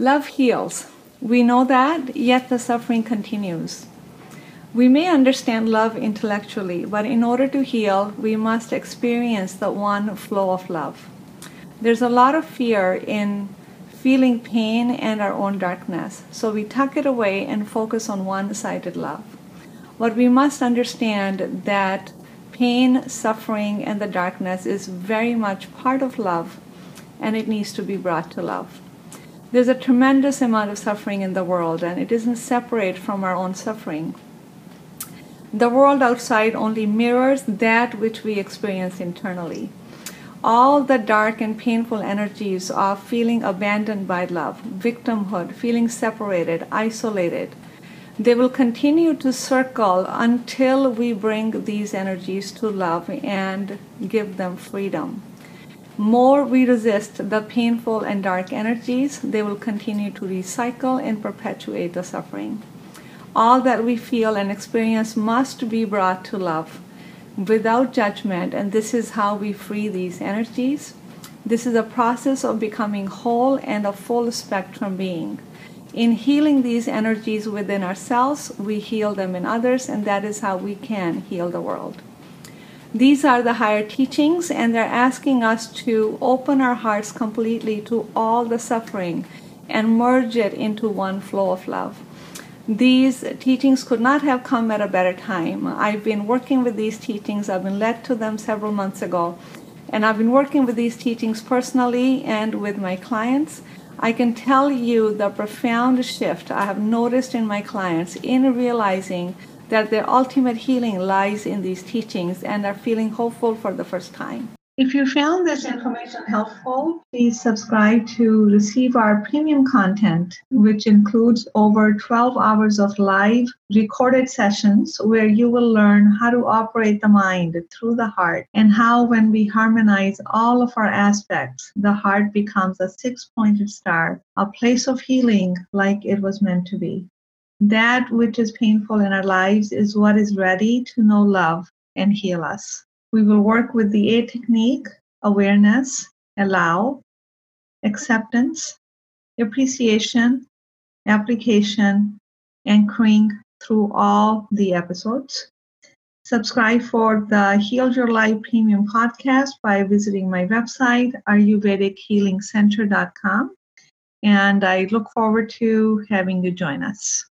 Love heals. We know that, yet the suffering continues. We may understand love intellectually, but in order to heal, we must experience the one flow of love. There's a lot of fear in feeling pain and our own darkness, so we tuck it away and focus on one sided love. But we must understand that pain, suffering, and the darkness is very much part of love and it needs to be brought to love. There's a tremendous amount of suffering in the world and it isn't separate from our own suffering. The world outside only mirrors that which we experience internally. All the dark and painful energies of feeling abandoned by love, victimhood, feeling separated, isolated, they will continue to circle until we bring these energies to love and give them freedom. More we resist the painful and dark energies, they will continue to recycle and perpetuate the suffering. All that we feel and experience must be brought to love without judgment, and this is how we free these energies. This is a process of becoming whole and a full spectrum being. In healing these energies within ourselves, we heal them in others, and that is how we can heal the world. These are the higher teachings, and they're asking us to open our hearts completely to all the suffering and merge it into one flow of love these teachings could not have come at a better time. I've been working with these teachings, I've been led to them several months ago, and I've been working with these teachings personally and with my clients. I can tell you the profound shift I have noticed in my clients in realizing that their ultimate healing lies in these teachings and are feeling hopeful for the first time. If you found this information helpful, please subscribe to receive our premium content, which includes over 12 hours of live recorded sessions where you will learn how to operate the mind through the heart and how, when we harmonize all of our aspects, the heart becomes a six pointed star, a place of healing like it was meant to be. That which is painful in our lives is what is ready to know love and heal us. We will work with the A technique, awareness, allow, acceptance, appreciation, application, anchoring through all the episodes. Subscribe for the Heal Your Life Premium podcast by visiting my website, ayurvedichealingcenter.com. And I look forward to having you join us.